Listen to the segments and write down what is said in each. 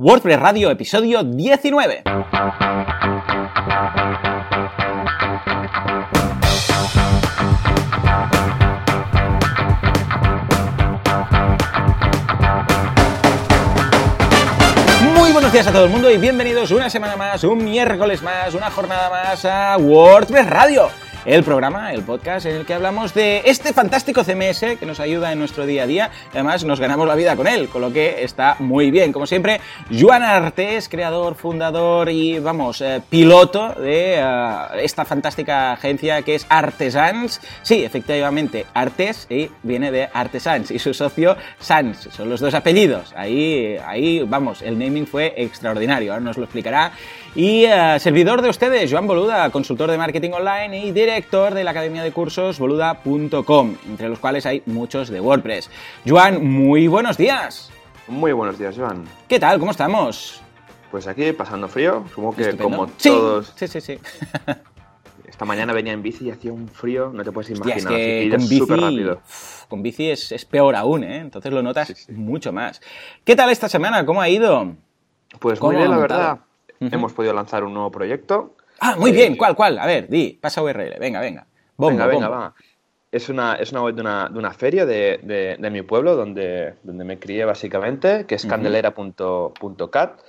WordPress Radio, episodio 19. Muy buenos días a todo el mundo y bienvenidos una semana más, un miércoles más, una jornada más a WordPress Radio el programa, el podcast en el que hablamos de este fantástico CMS que nos ayuda en nuestro día a día. además, nos ganamos la vida con él, con lo que está muy bien. Como siempre, Joan Artes, creador, fundador y, vamos, eh, piloto de eh, esta fantástica agencia que es Artesans. Sí, efectivamente, Artes y viene de Artesans y su socio Sans. Son los dos apellidos. Ahí, ahí, vamos, el naming fue extraordinario. Ahora nos lo explicará. Y eh, servidor de ustedes, Joan Boluda, consultor de marketing online y director de la academia de cursos boluda.com, entre los cuales hay muchos de WordPress. Joan, muy buenos días. Muy buenos días, Joan. ¿Qué tal? ¿Cómo estamos? Pues aquí pasando frío, supongo que como todos. Sí, sí, sí. Esta mañana venía en bici y hacía un frío, no te puedes imaginar. es que con bici, rápido. con bici es, peor aún, ¿eh? Entonces lo notas mucho más. ¿Qué tal esta semana? ¿Cómo ha ido? Pues muy bien, la verdad. Hemos podido lanzar un nuevo proyecto. Ah, muy bien, ¿cuál, cuál? A ver, di, pasa URL, venga, venga. venga, venga, va. Es una, es una web de una, de una feria de, de, mi pueblo donde, donde me crié básicamente, que es candelera.cat,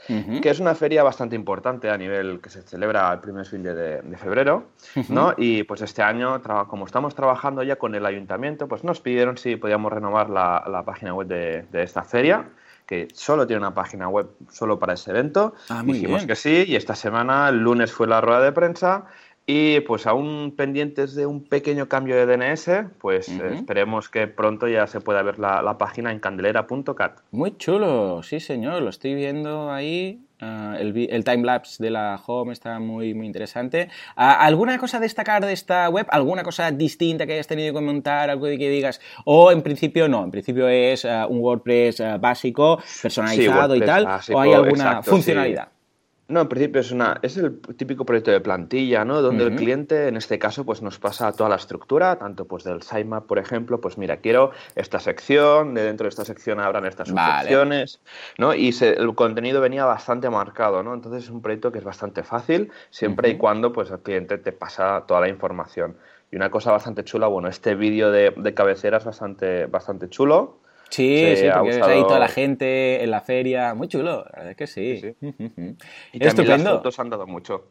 que es una feria bastante importante a nivel que se celebra el primer fin de, febrero, ¿no? Y pues este año, como estamos trabajando ya con el ayuntamiento, pues nos pidieron si podíamos renovar la, la página web de, esta feria que solo tiene una página web solo para ese evento. Ah, Dijimos que sí y esta semana, el lunes fue la rueda de prensa y pues aún pendientes de un pequeño cambio de DNS, pues esperemos que pronto ya se pueda ver la, página en candelera.cat. Muy chulo, sí señor, lo estoy viendo ahí. Ah, el, el timelapse de la home está muy, muy interesante. Ah, ¿Alguna cosa a destacar de esta web? ¿Alguna cosa distinta que hayas tenido que montar? ¿Algo de que digas? O en principio no, en principio es ah, un WordPress básico, personalizado y tal. ¿O hay alguna funcionalidad? No, en principio es una es el típico proyecto de plantilla, ¿no? Donde el cliente, en este caso, pues nos pasa toda la estructura, tanto pues del sitemap, por ejemplo, pues mira, quiero esta sección, de dentro de esta sección habrán estas subsecciones, ¿no? Y el contenido venía bastante marcado, ¿no? Entonces es un proyecto que es bastante fácil, siempre y cuando pues el cliente te pasa toda la información. Y una cosa bastante chula, bueno, este vídeo de, de cabecera es bastante, bastante chulo. Sí, sí, porque ves ahí toda la gente en la feria. Muy chulo, la verdad es que sí. sí, Y también las fotos han dado mucho.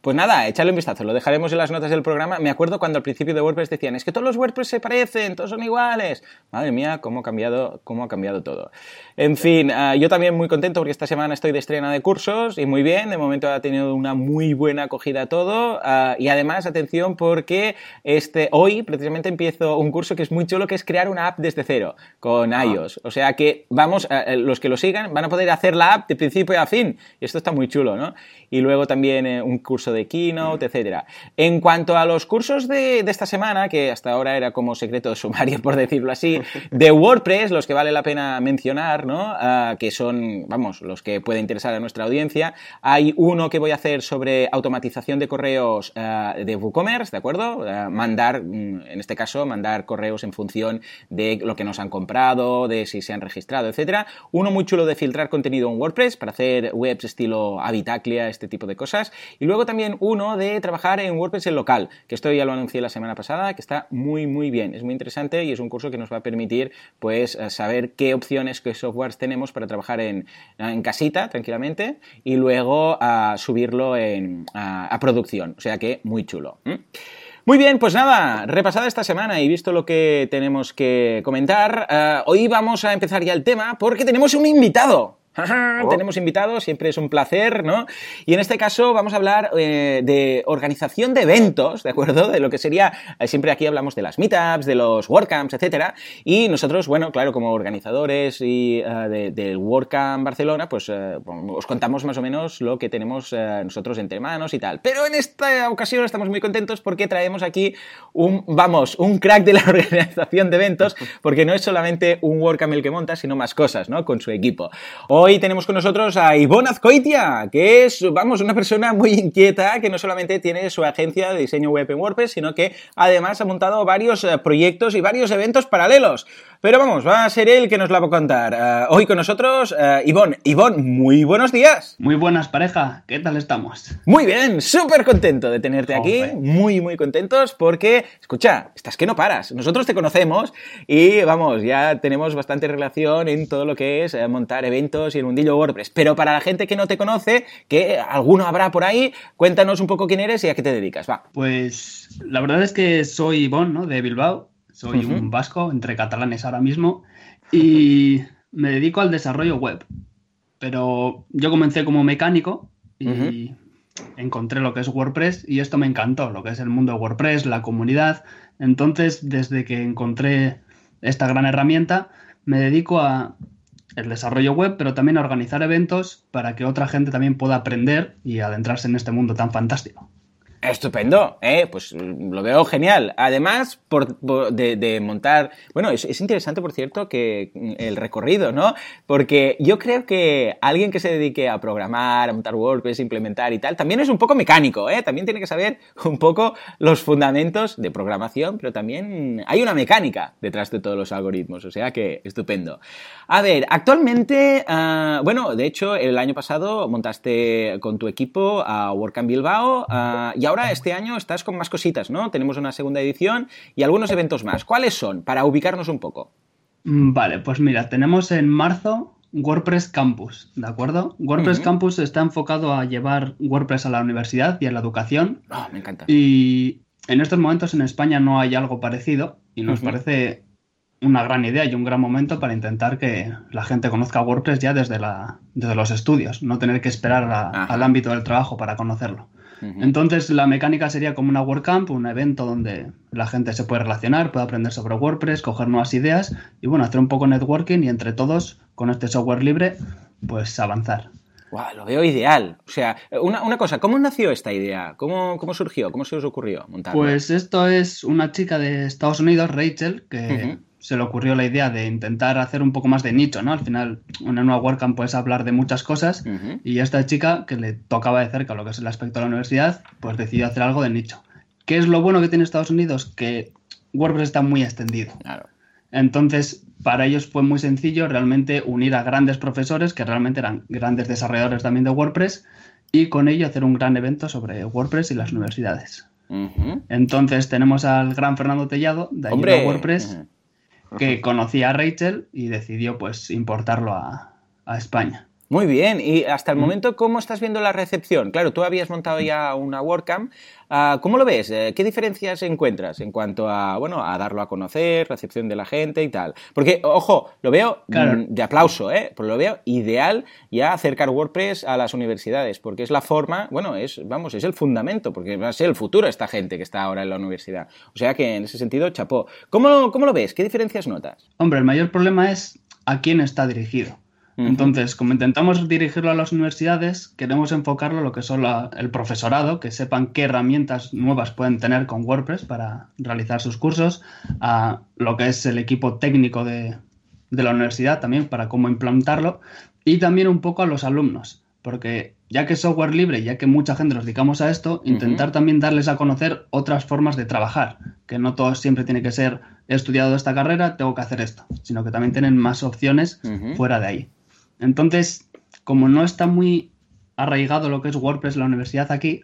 Pues nada, échale un vistazo, lo dejaremos en las notas del programa. Me acuerdo cuando al principio de WordPress decían, es que todos los WordPress se parecen, todos son iguales. Madre mía, cómo ha cambiado, cómo ha cambiado todo. En fin, ah, yo también muy contento porque esta semana estoy de estrena de cursos y muy bien, de momento ha tenido una muy buena acogida todo. Ah, y además, atención, porque este, hoy precisamente empiezo un curso que es muy chulo, que es crear una app desde cero con ah. iOS. O sea que vamos, eh, los que lo sigan van a poder hacer la app de principio a fin. Y esto está muy chulo, ¿no? Y luego también eh, un curso de Keynote, etcétera. En cuanto a los cursos de, esta semana, que hasta ahora era como secreto sumario, por decirlo así, de WordPress, los que vale la pena mencionar, ¿no? Ah, que son, vamos, los que puede interesar a nuestra audiencia. Hay uno que voy a hacer sobre automatización de correos ah, de WooCommerce, ¿de acuerdo? Ah, mandar, mm, en este caso, mandar correos en función de lo que nos han comprado, de si se han registrado, etcétera. Uno muy chulo de filtrar contenido en WordPress para hacer webs estilo Habitaclia, este tipo de cosas. Y luego también uno de trabajar en WordPress en local, que esto ya lo anuncié la semana pasada, que está muy, muy bien. Es muy interesante y es un curso que nos va a permitir, pues, eh, saber qué opciones, qué softwares tenemos para trabajar en, en casita, tranquilamente, y luego a subirlo en, a, producción. O sea que muy chulo. Muy bien, pues nada, repasada esta semana y visto lo que tenemos que comentar, eh, hoy vamos a empezar ya el tema porque tenemos un invitado. Oh. Tenemos invitados, siempre es un placer, ¿no? Y en este caso vamos a hablar eh, de organización de eventos, ¿de acuerdo? De lo que sería, eh, siempre aquí hablamos de las meetups, de los WordCamps, etcétera. Y nosotros, bueno, claro, como organizadores y, uh, del WordCamp Barcelona, pues os contamos más o menos lo que tenemos nosotros entre manos y tal. Pero en esta ocasión estamos muy contentos porque traemos aquí un, vamos, un crack de la organización de eventos, porque no es solamente un WordCamp el que monta, sino más cosas, ¿no? Con su equipo. Hoy Hoy tenemos con nosotros a Ivonne Azcoitia, que es, vamos, una persona muy inquieta que no solamente tiene su agencia de diseño web en WordPress, sino que además ha montado varios eh, proyectos y varios eventos paralelos. Pero vamos, va a ser él que nos la va a contar. Eh, hoy con nosotros, uh, Ivonne. Ivonne, muy buenos días. Muy buenas, pareja. ¿Qué tal estamos? Muy bien, súper contento de tenerte aquí. Muy, muy contentos porque, escucha, estás que no paras. Nosotros te conocemos y, vamos, ya tenemos bastante relación en todo lo que es montar eventos y el mundillo WordPress. Pero para la gente que no te conoce, que alguno habrá por ahí, cuéntanos un poco quién eres y a qué te dedicas. Va. Pues la verdad es que soy Ivonne, ¿no? De Bilbao soy un vasco entre catalanes ahora mismo y me dedico al desarrollo web. Pero yo comencé como mecánico y encontré lo que es WordPress y esto me encantó, lo que es el mundo de WordPress, la comunidad. Entonces, desde que encontré esta gran herramienta, me dedico a el desarrollo web, pero también organizar eventos para que otra gente también pueda aprender y adentrarse en este mundo tan fantástico. Estupendo, ¿eh? pues mm, lo veo genial. Además, por, de, montar, bueno, es, interesante, por cierto, que mm, el recorrido, ¿no? Porque yo creo que alguien que se dedique a programar, a montar WordPress, implementar y tal, también es un poco mecánico, ¿eh? También tiene que saber un poco los fundamentos de programación, pero también hay una mecánica detrás de todos los algoritmos, o sea que estupendo. A ver, actualmente, uh, bueno, de hecho, el año pasado montaste con tu equipo a WordCamp Bilbao y ahora este año estás con más cositas, ¿no? Tenemos una segunda edición y algunos eventos más. ¿Cuáles son? Para ubicarnos un poco. Mm, vale, pues mira, tenemos en marzo WordPress Campus, ¿de acuerdo? WordPress Campus está enfocado a llevar WordPress a la universidad y a la educación. Ah, me encanta. Y en estos momentos en España no hay algo parecido y nos parece una gran idea y un gran momento para intentar que la gente conozca WordPress ya desde, la, desde los estudios, no tener que esperar al ámbito del trabajo para conocerlo. Entonces la mecánica sería como una WordCamp, un evento donde la gente se puede relacionar, puede aprender sobre WordPress, coger nuevas ideas y bueno, hacer un poco networking y entre todos, con este software libre, pues avanzar. Wow, lo veo ideal. O sea, una, una cosa, ¿cómo nació esta idea? ¿Cómo, ¿Cómo, surgió? ¿Cómo se os ocurrió montarlo? Pues esto es una chica de Estados Unidos, Rachel, que se le ocurrió la idea de intentar hacer un poco más de nicho, ¿no? Al final, una nueva WordCamp puedes hablar de muchas cosas y esta chica, que le tocaba de cerca lo que es el aspecto de la universidad, pues decidió hacer algo de nicho. ¿Qué es lo bueno que tiene Estados Unidos? Que WordPress está muy extendido. Claro. Entonces, para ellos fue muy sencillo realmente unir a grandes profesores, que realmente eran grandes desarrolladores también de WordPress, y con ello hacer un gran evento sobre WordPress y las universidades. Entonces tenemos al gran Fernando Tellado de Ayuda WordPress que conocía a Rachel y decidió pues importarlo a, a España. Muy bien, y hasta el momento, ¿cómo estás viendo la recepción? Claro, tú habías montado ya una WordCamp. Ah, ¿Cómo lo ves? Eh, ¿Qué diferencias encuentras en cuanto a, bueno, a darlo a conocer, recepción de la gente y tal? Porque, ojo, lo veo mm, de aplauso, ¿eh? Pero lo veo ideal ya acercar WordPress a las universidades, porque es la forma, bueno, es, vamos, es el fundamento, porque va a ser el futuro esta gente que está ahora en la universidad. O sea que en ese sentido, chapó. ¿Cómo, cómo lo ves? ¿Qué diferencias notas? Hombre, el mayor problema es a quién está dirigido. Entonces, como intentamos dirigirlo a las universidades, queremos enfocarlo a lo que son el profesorado, que sepan qué herramientas nuevas pueden tener con WordPress para realizar sus cursos, a lo que es el equipo técnico de, la universidad también para cómo implantarlo, y también un poco a los alumnos, porque ya que es software libre, ya que mucha gente nos dedicamos a esto, intentar también darles a conocer otras formas de trabajar, que no todo siempre tiene que ser he estudiado esta carrera, tengo que hacer esto, sino que también tienen más opciones fuera de ahí. Entonces, como no está muy arraigado lo que es WordPress en la universidad aquí,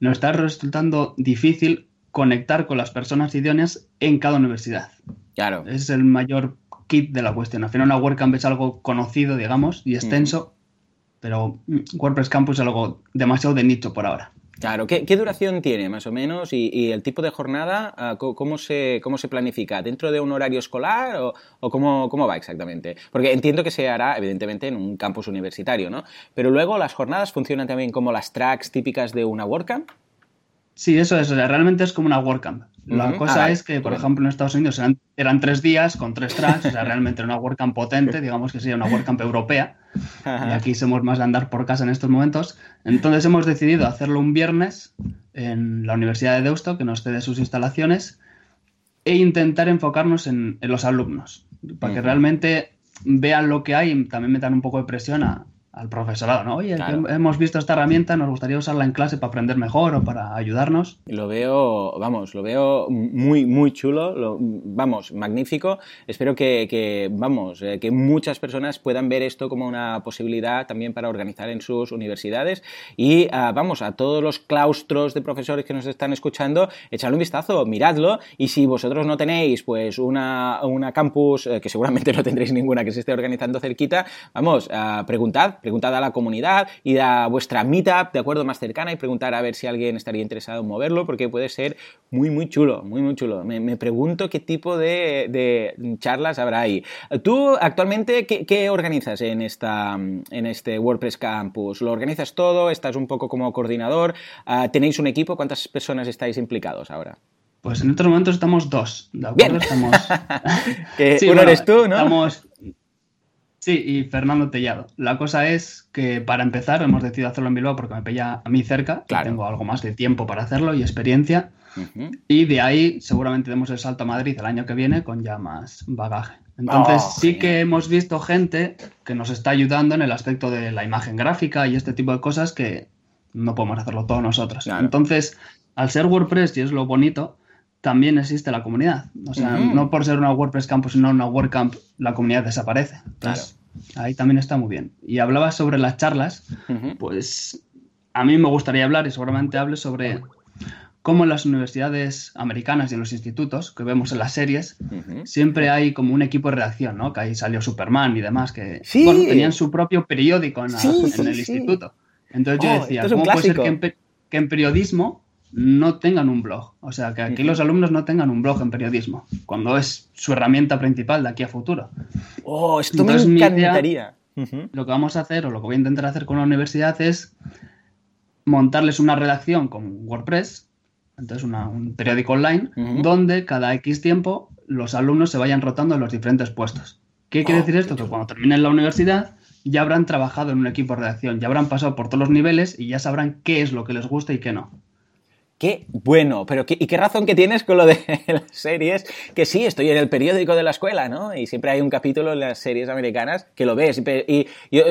nos está resultando difícil conectar con las personas idóneas en cada universidad. Claro. Ese es el mayor kit de la cuestión. Al final una WordCamp es algo conocido, digamos, y extenso, pero WordPress Campus es algo demasiado de nicho por ahora. Claro, ¿Qué, duración tiene más o menos y, el tipo de jornada, ah, ¿cómo se, cómo se planifica? ¿Dentro de un horario escolar o, cómo, cómo, va exactamente? Porque entiendo que se hará evidentemente en un campus universitario, ¿no? Pero luego las jornadas funcionan también como las tracks típicas de una WordCamp. Sí, eso es, realmente es como una WordCamp. La cosa ah, es que, por ejemplo, en Estados Unidos eran, tres días con tres tracks, o sea, realmente era una WordCamp potente, digamos que sería una WordCamp europea. Y aquí somos más de andar por casa en estos momentos. Entonces hemos decidido hacerlo un viernes en la Universidad de Deusto, que nos cede sus instalaciones, e intentar enfocarnos en, los alumnos, para que realmente vean lo que hay y también metan un poco de presión a, al profesorado, ¿no? Oye, hemos visto esta herramienta, nos gustaría usarla en clase para aprender mejor o para ayudarnos. Lo veo, vamos, lo veo muy, muy chulo, vamos, magnífico. Espero que, vamos, eh, que muchas personas puedan ver esto como una posibilidad también para organizar en sus universidades y, ah, vamos, a todos los claustros de profesores que nos están escuchando, echadle un vistazo, miradlo y si vosotros no tenéis, pues, una, una campus, eh, que seguramente no tendréis ninguna que se esté organizando cerquita, vamos, uh, preguntad, preguntad a la comunidad, ir a vuestra meetup, de acuerdo, más cercana y preguntar a ver si alguien estaría interesado en moverlo, porque puede ser muy, muy chulo, muy, muy chulo. Me, pregunto qué tipo de, charlas habrá ahí. Tú, actualmente, ¿qué, organizas en, esta, en este WordPress Campus? ¿Lo organizas todo? ¿Estás un poco como coordinador? Ah, ¿Tenéis un equipo? ¿Cuántas personas estáis implicados ahora? Pues en estos momentos estamos dos, ¿de acuerdo? Estamos... uno eres tú, ¿no? Estamos Sí, y Fernando Tellado. La cosa es que para empezar hemos decidido hacerlo en Bilbao porque me pilla a mí cerca, tengo algo más de tiempo para hacerlo y experiencia. Y de ahí seguramente demos el salto a Madrid el año que viene con ya más bagaje. Entonces oh, sí que hemos visto gente que nos está ayudando en el aspecto de la imagen gráfica y este tipo de cosas que no podemos hacerlo todos nosotros. Entonces, al ser WordPress, y es lo bonito, también existe la comunidad. O sea, no por ser una WordPress Campus, sino una WordCamp, la comunidad desaparece. Entonces, ahí también está muy bien. Y hablabas sobre las charlas, pues a mí me gustaría hablar y seguramente hable sobre cómo en las universidades americanas y en los institutos que vemos en las series, siempre hay como un equipo de reacción, ¿no? Que ahí salió Superman y demás, que tenían su propio periódico en, el instituto. Entonces yo oh, decía, ¿cómo puede ser que en periodismo no tengan un blog. O sea, que aquí los alumnos no tengan un blog en periodismo, cuando es su herramienta principal de aquí a futuro. Oh, esto me encantaría. Lo que vamos a hacer, o lo que voy a intentar hacer con la universidad, es montarles una redacción con WordPress, entonces un periódico online, donde cada X tiempo los alumnos se vayan rotando en los diferentes puestos. ¿Qué quiere oh, decir esto? Que cuando terminen la universidad ya habrán trabajado en un equipo de redacción, ya habrán pasado por todos los niveles y ya sabrán qué es lo que les gusta y qué no. Qué bueno, pero qué, y qué razón que tienes con lo de las series, que sí, estoy en el periódico de la escuela, ¿no? Y siempre hay un capítulo en las series americanas que lo ves y,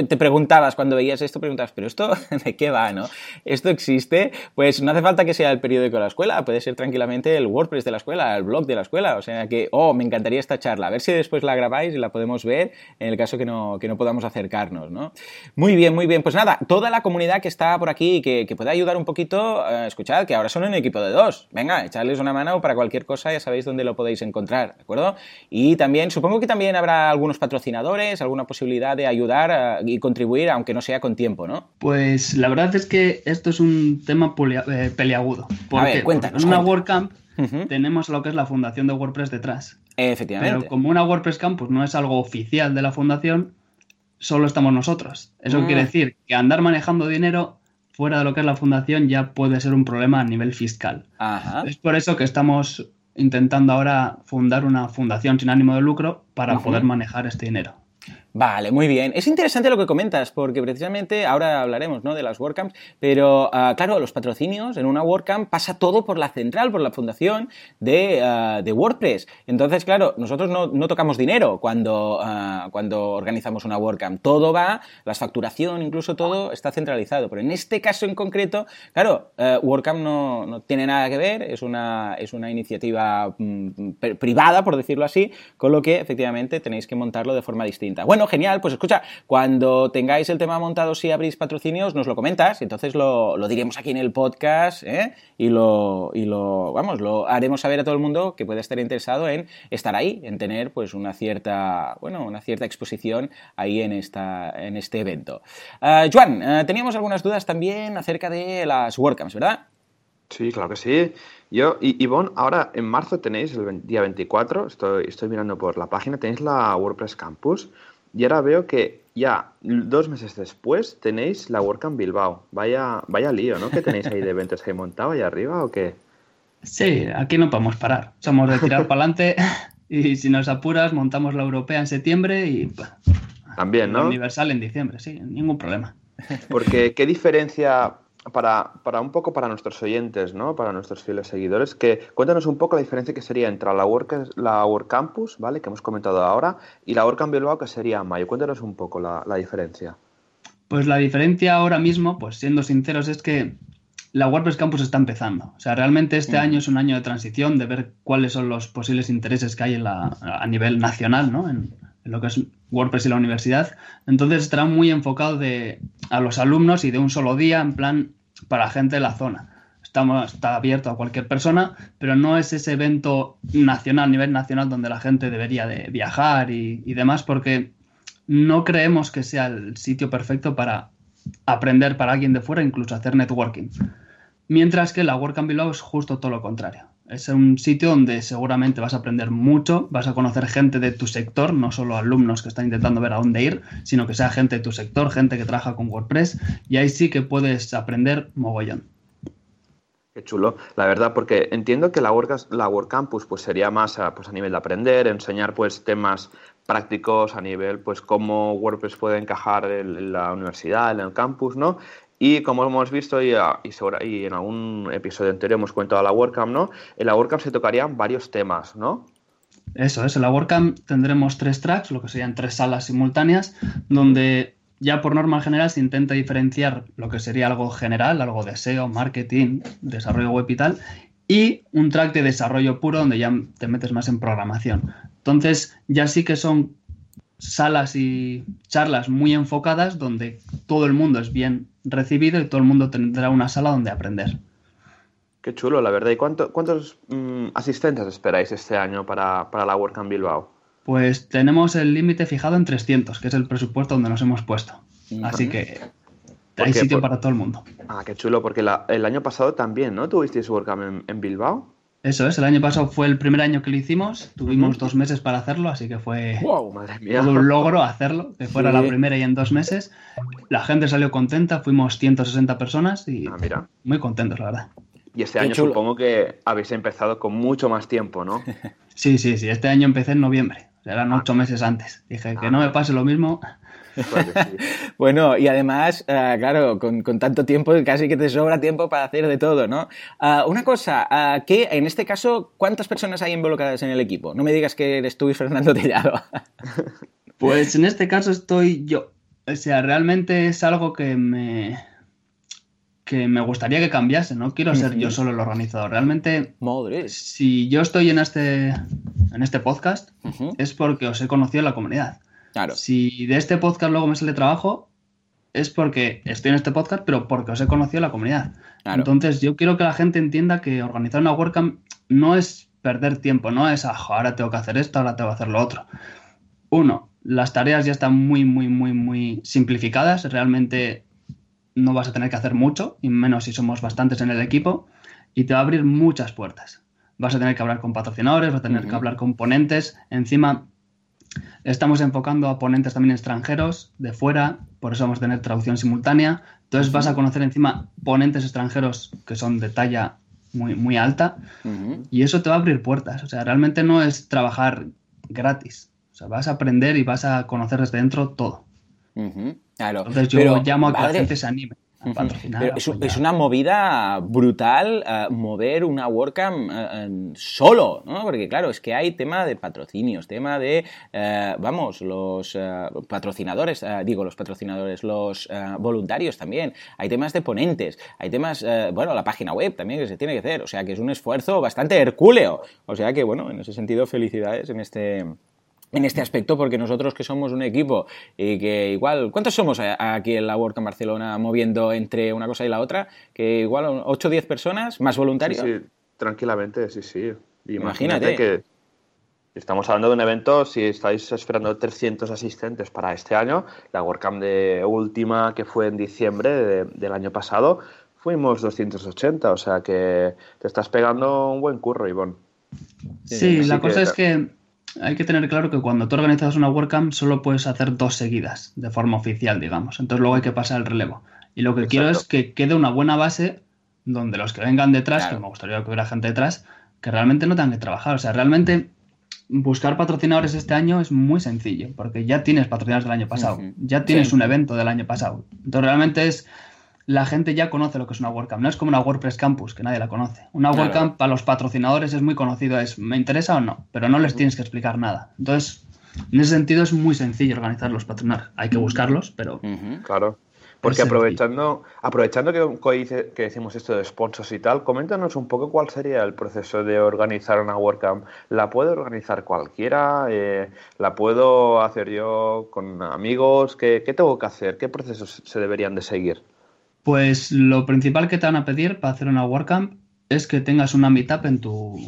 te preguntabas, cuando veías esto, preguntabas, pero esto, ¿de qué va, no? ¿Esto existe? Pues no hace falta que sea el periódico de la escuela, puede ser tranquilamente el WordPress de la escuela, el blog de la escuela, o sea que, oh, me encantaría esta charla, a ver si después la grabáis y la podemos ver en el caso que no, que no podamos acercarnos, ¿no? Muy bien, muy bien, pues nada, toda la comunidad que está por aquí, que, que pueda ayudar un poquito, eh, escuchad, que ahora son un equipo de dos. Venga, echarles una mano para cualquier cosa, ya sabéis dónde lo podéis encontrar, ¿de acuerdo? Y también, supongo que también habrá algunos patrocinadores, alguna posibilidad de ayudar y contribuir, aunque no sea con tiempo, ¿no? Pues la verdad es que esto es un tema eh, peleagudo. Porque a ver, cuéntanos. En una WordCamp tenemos lo que es la fundación de WordPress detrás. Efectivamente. Pero como una WordPress Campus no es algo oficial de la fundación, solo estamos nosotros. Eso mm. quiere decir que andar manejando dinero fuera de lo que es la fundación ya puede ser un problema a nivel fiscal. Es por eso que estamos intentando ahora fundar una fundación sin ánimo de lucro para poder manejar este dinero. Vale, muy bien. Es interesante lo que comentas, porque precisamente ahora hablaremos ¿no? de las WordCamps, pero ah, claro, los patrocinios en una WordCamp pasa todo por la central, por la fundación de, ah, WordPress. Entonces, claro, nosotros no, tocamos dinero cuando, ah, cuando organizamos una WordCamp. Todo va, la facturación, incluso todo está centralizado. Pero en este caso en concreto, claro, WordCamp no, no, tiene nada que ver, es una, es una iniciativa mm, privada, por decirlo así, con lo que efectivamente tenéis que montarlo de forma distinta. Bueno, genial, pues escucha, cuando tengáis el tema montado, si abrís patrocinios, nos lo comentas, entonces lo, diremos aquí en el podcast, ¿eh? y, lo, y lo, vamos, lo haremos saber a todo el mundo que puede estar interesado en estar ahí, en tener pues una cierta, bueno, una cierta exposición ahí en, esta, en este evento. Uh, Joan, eh, teníamos algunas dudas también acerca de las WordCamps, ¿verdad? Sí, claro que sí. Yo, y Ivonne, ahora en marzo tenéis, el día 24, estoy, estoy mirando por la página, tenéis la WordPress Campus. Y ahora veo que ya dos meses después tenéis la WordCamp Bilbao. Vaya, vaya lío, ¿no? ¿Qué tenéis ahí de eventos ahí montado ahí arriba o qué? Sí, aquí no podemos parar. Somos de tirar para adelante y si nos apuras montamos la europea en septiembre y también, ¿no? Universal en diciembre, sí, ningún problema. Porque qué diferencia para, para, un poco para nuestros oyentes, ¿no? Para nuestros fieles seguidores, que cuéntanos un poco la diferencia que sería entre la Work, la Campus, ¿vale? Que hemos comentado ahora, y la WordCamp Bilbao, que sería mayo. Cuéntanos un poco la, la, diferencia. Pues la diferencia ahora mismo, pues siendo sinceros, es que la WordPress Campus está empezando. O sea, realmente este año es un año de transición, de ver cuáles son los posibles intereses que hay en la, a nivel nacional, ¿no? En lo que es WordPress y la universidad. Entonces estará muy enfocado de, a los alumnos y de un solo día, en plan, para gente de la zona. Estamos, está abierto a cualquier persona, pero no es ese evento nacional, a nivel nacional, donde la gente debería de viajar y, y demás, porque no creemos que sea el sitio perfecto para aprender para alguien de fuera, incluso hacer networking. Mientras que la WordCamp Below es justo todo lo contrario. Es un sitio donde seguramente vas a aprender mucho, vas a conocer gente de tu sector, no solo alumnos que están intentando ver a dónde ir, sino que sea gente de tu sector, gente que trabaja con WordPress, y ahí sí que puedes aprender mogollón. Qué chulo, la verdad, porque entiendo que la, Word, la pues, sería más a, pues, a nivel de aprender, enseñar pues, temas prácticos a nivel, pues cómo WordPress puede encajar en la universidad, en el campus, ¿no? Y como hemos visto y, ah, y, en algún episodio anterior hemos comentado la WordCamp, ¿no? En la WordCamp se tocarían varios temas, ¿no? Eso es, en la WordCamp tendremos tres tracks, lo que serían tres salas simultáneas, donde ya por norma general se intenta diferenciar lo que sería algo general, algo de SEO, marketing, desarrollo web y tal, y un track de desarrollo puro donde ya te metes más en programación. Entonces, ya sí que son salas y charlas muy enfocadas donde todo el mundo es bien recibido y todo el mundo tendrá una sala donde aprender. Qué chulo, la verdad. ¿Y cuántos mm, asistentes esperáis este año para, la WordCamp Bilbao? Pues tenemos el límite fijado en 300, que es el presupuesto donde nos hemos puesto. Así que hay sitio para todo el mundo. Ah, qué chulo, porque el año pasado también, ¿no? ¿Tuvisteis WordCamp en Bilbao? Eso es, el año pasado fue el primer año que lo hicimos, tuvimos dos meses para hacerlo, así que fue todo un logro hacerlo, que fuera la primera y en dos meses. La gente salió contenta, fuimos 160 personas y ah, muy contentos, la verdad. Y este año supongo que habéis empezado con mucho más tiempo, ¿no? sí, sí, sí, este año empecé en noviembre, eran ah. ocho meses antes. Dije que no me pase lo mismo, bueno, y además, eh, claro, con, tanto tiempo casi que te sobra tiempo para hacer de todo, ¿no? Ah, una cosa, uh, que en este caso, ¿cuántas personas hay involucradas en el equipo? No me digas que eres tú y Fernando Tellado. pues en este caso estoy yo. O sea, realmente es algo que me que me gustaría que cambiase, no quiero ser yo solo el organizador. Realmente, Madre. si yo estoy en este, en este podcast, es porque os he conocido en la comunidad. Si de este podcast luego me sale trabajo, es porque estoy en este podcast, pero porque os he conocido la comunidad. Entonces, yo quiero que la gente entienda que organizar una WordCamp no es perder tiempo, no es, ah, ahora tengo que hacer esto, ahora tengo que hacer lo otro. Uno, las tareas ya están muy, muy, muy, muy simplificadas. Realmente no vas a tener que hacer mucho, y menos si somos bastantes en el equipo, y te va a abrir muchas puertas. Vas a tener que hablar con patrocinadores, vas a tener que hablar con ponentes. Encima, Estamos enfocando a ponentes también extranjeros de fuera, por eso vamos a tener traducción simultánea. Entonces vas a conocer encima ponentes extranjeros que son de talla muy, muy alta y eso te va a abrir puertas. O sea, realmente no es trabajar gratis. O sea, vas a aprender y vas a conocer desde dentro todo. Entonces yo llamo a que la gente se anime es, una movida brutal eh, mover una WordCamp eh, solo, ¿no? Porque claro, es que hay tema de patrocinios, tema de, eh, vamos, los patrocinadores, digo, los patrocinadores, los voluntarios también, hay temas de ponentes, hay temas, bueno, la página web también que se tiene que hacer, o sea que es un esfuerzo bastante hercúleo, o sea que bueno, en ese sentido, felicidades en este en este aspecto, porque nosotros que somos un equipo y que igual, ¿cuántos somos aquí en la en Barcelona moviendo entre una cosa y la otra? Que igual 8 o 10 personas, más voluntarios. Sí, tranquilamente, sí, sí. Imagínate, que estamos hablando de un evento, si estáis esperando 300 asistentes para este año, la WordCamp de última que fue en diciembre del año pasado, fuimos 280, o sea que te estás pegando un buen curro, Ivonne. Sí, la cosa es que hay que tener claro que cuando tú organizas una WordCamp solo puedes hacer dos seguidas, de forma oficial, digamos. Entonces luego hay que pasar el relevo. Y lo que quiero es que quede una buena base donde los que vengan detrás, que me gustaría que hubiera gente detrás, que realmente no tengan que trabajar. O sea, realmente buscar patrocinadores este año es muy sencillo, porque ya tienes patrocinadores del año pasado, ya tienes un evento del año pasado. Entonces realmente es la gente ya conoce lo que es una WordCamp. No es como una WordPress Campus, que nadie la conoce. Una WordCamp para los patrocinadores es muy conocido, es ¿me interesa o no? Pero no les tienes que explicar nada. Entonces, en ese sentido es muy sencillo organizar los patrocinadores. Hay que buscarlos, pero... Claro. Porque aprovechando, aprovechando que, que, decimos esto de sponsors y tal, coméntanos un poco cuál sería el proceso de organizar una WordCamp. ¿La puede organizar cualquiera? Eh, ¿La puedo hacer yo con amigos? ¿Qué, ¿Qué, tengo que hacer? ¿Qué procesos se deberían de seguir? Pues lo principal que te van a pedir para hacer una WordCamp es que tengas una meetup en tu,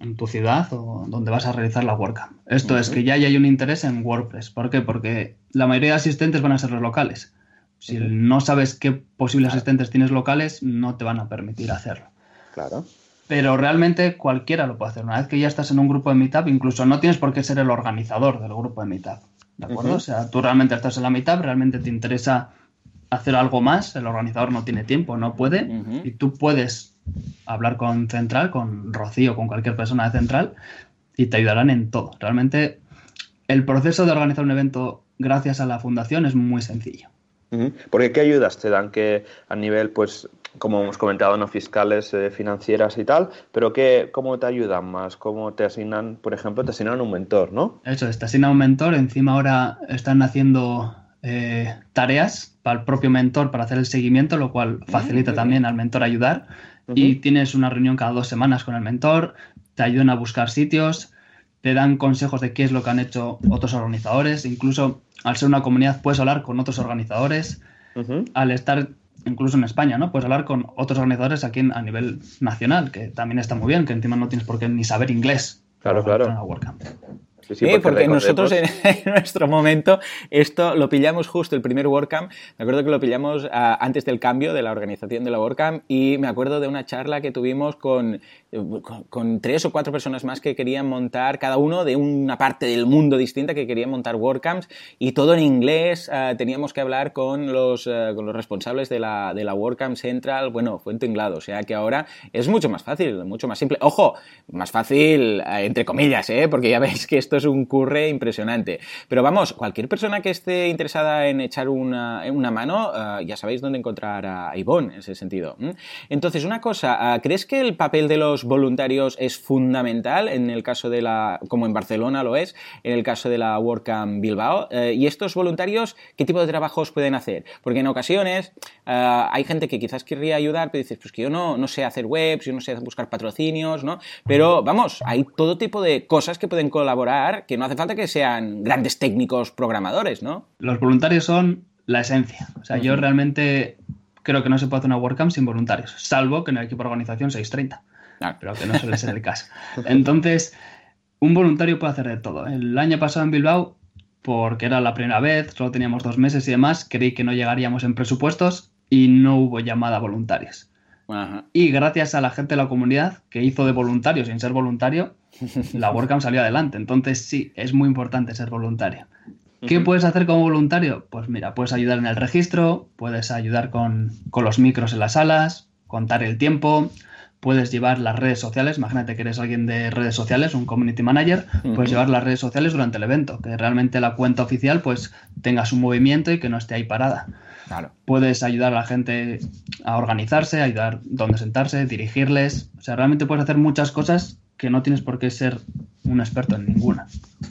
en tu ciudad o donde vas a realizar la WordCamp. Esto es que ya hay un interés en WordPress. ¿Por qué? Porque la mayoría de asistentes van a ser los locales. Si no sabes qué posibles asistentes tienes locales, no te van a permitir hacerlo. Claro. Pero realmente cualquiera lo puede hacer. Una vez que ya estás en un grupo de Meetup, incluso no tienes por qué ser el organizador del grupo de Meetup. ¿De acuerdo? O sea, tú realmente estás en la Meetup, realmente te interesa hacer algo más, el organizador no tiene tiempo, no puede, y tú puedes hablar con Central, con Rocío, con cualquier persona de Central, y te ayudarán en todo. Realmente el proceso de organizar un evento gracias a la fundación es muy sencillo. Porque ¿qué ayudas te dan que a nivel, pues, como hemos comentado, no fiscales, eh, financieras y tal, pero qué, ¿cómo te ayudan más? ¿Cómo te asignan, por ejemplo, te asignan un mentor, ¿no? Eso te asignan un mentor, encima ahora están haciendo eh, tareas para el propio mentor para hacer el seguimiento, lo cual ah, facilita también al mentor ayudar. Y tienes una reunión cada dos semanas con el mentor, te ayudan a buscar sitios, te dan consejos de qué es lo que han hecho otros organizadores, incluso al ser una comunidad puedes hablar con otros organizadores, al estar incluso en España, ¿no? Puedes hablar con otros organizadores aquí a nivel nacional, que también está muy bien, que encima no tienes por qué ni saber inglés. Claro, claro. Sí, porque, nosotros en, nuestro momento esto lo pillamos justo el primer WordCamp. Me acuerdo que lo pillamos ah, antes del cambio de la organización de la WordCamp y me acuerdo de una charla que tuvimos con, con, tres o cuatro personas más que querían montar, cada uno de una parte del mundo distinta que querían montar WordCamps y todo en inglés. Ah, teníamos que hablar con los, ah, con los responsables de la, de la WordCamp Central. Bueno, fue en tinglado. O sea que ahora es mucho más fácil, mucho más simple. Ojo, más fácil entre comillas, ¿eh? porque ya veis que esto es un curre impresionante. Pero vamos, cualquier persona que esté interesada en echar una, mano, eh, ya sabéis dónde encontrar a Ivonne en ese sentido. Entonces, una cosa, eh, ¿crees que el papel de los voluntarios es fundamental en el caso de la, como en Barcelona lo es, en el caso de la WordCamp Bilbao? Eh, ¿Y estos voluntarios qué tipo de trabajos pueden hacer? Porque en ocasiones hay gente que quizás querría ayudar, pero dices, pues que yo no, no sé hacer webs, yo no sé buscar patrocinios, ¿no? Pero vamos, hay todo tipo de cosas que pueden colaborar que no hace falta que sean grandes técnicos programadores, ¿no? Los voluntarios son la esencia. O sea, yo realmente creo que no se puede hacer una WordCamp sin voluntarios, salvo que en el equipo de organización 630. Ah. Pero que no suele ser el caso. Entonces, un voluntario puede hacer de todo. El año pasado en Bilbao, porque era la primera vez, solo teníamos dos meses y demás, creí que no llegaríamos en presupuestos y no hubo llamada a voluntarios. Y gracias a la gente de la comunidad que hizo de voluntario sin ser voluntario, la WordCamp salió adelante. Entonces sí, es muy importante ser voluntario. ¿Qué puedes hacer como voluntario? Pues mira, puedes ayudar en el registro, puedes ayudar con, los micros en las salas, contar el tiempo, puedes llevar las redes sociales. Imagínate que eres alguien de redes sociales, un community manager, puedes llevar las redes sociales durante el evento, que realmente la cuenta oficial pues tenga su movimiento y que no esté ahí parada. Puedes ayudar a la gente a organizarse, ayudar dónde sentarse, dirigirles. O sea, realmente puedes hacer muchas cosas que no tienes por qué ser un experto en ninguna.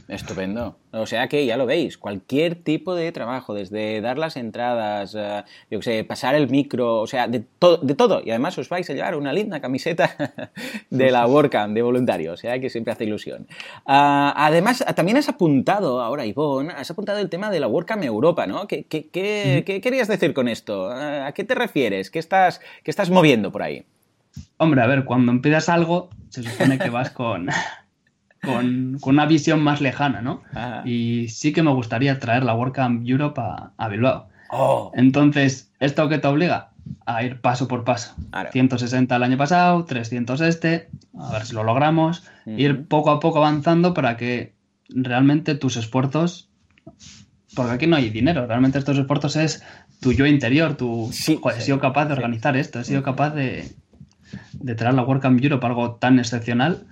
Estupendo. O sea que ya lo veis, cualquier tipo de trabajo, desde dar las entradas, eh, yo que sé, pasar el micro, o sea, de, todo de todo. Y además os vais a llevar una linda camiseta de la WordCamp de voluntario, o sea que siempre hace ilusión. Ah, además, también has apuntado, ahora Ivonne, has apuntado el tema de la WordCamp Europa, ¿no? ¿Qué, qué, querías decir con esto? ¿A qué te refieres? ¿Qué estás, qué estás moviendo por ahí? Hombre, a ver, cuando empiezas algo, se supone que vas con, con, una visión más lejana, ¿no? Y sí que me gustaría traer la WordCamp Europe a, Bilbao. Oh. Entonces, ¿esto qué te obliga? A ir paso por paso. 160 el año pasado, 300 este, a ver si lo logramos. Ir poco a poco avanzando para que realmente tus esfuerzos porque aquí no hay dinero, realmente estos esfuerzos es tu yo interior, tu, sí, he sido capaz de organizar esto, he sido capaz de, de traer la WordCamp Europe algo tan excepcional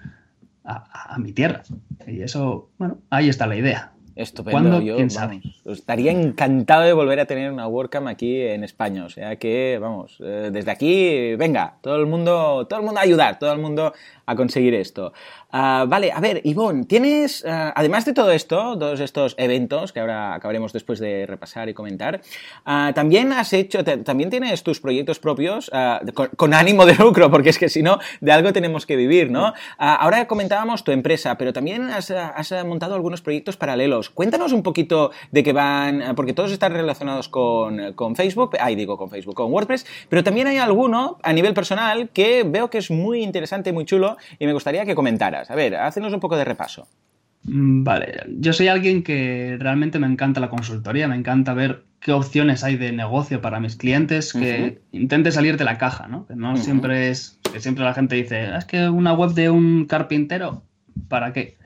a, mi tierra. Y eso, bueno, ahí está la idea. Estupendo. Yo, ¿Quién sabe? estaría encantado de volver a tener una WordCamp aquí en España. O sea que, vamos, eh, desde aquí, venga, todo el mundo, todo el mundo a ayudar, todo el mundo a conseguir esto. Ah, vale, a ver, Ivonne, tienes, ah, además de todo esto, todos estos eventos que ahora acabaremos después de repasar y comentar, ah, también has hecho, también tienes tus proyectos propios con, ánimo de lucro, porque es que si no, de algo tenemos que vivir, ¿no? ahora comentábamos tu empresa, pero también has, montado algunos proyectos paralelos. Cuéntanos un poquito de qué van, porque todos están relacionados con, con Facebook, ahí digo con Facebook, con WordPress, pero también hay alguno a nivel personal que veo que es muy interesante, muy chulo y me gustaría que comentaras. A ver, hacenos un poco de repaso. Mm, vale, yo soy alguien que realmente me encanta la consultoría, me encanta ver qué opciones hay de negocio para mis clientes, que intente salir de la caja, ¿no? Que no siempre es, que siempre la gente dice, ah, es que una web de un carpintero, ¿para qué?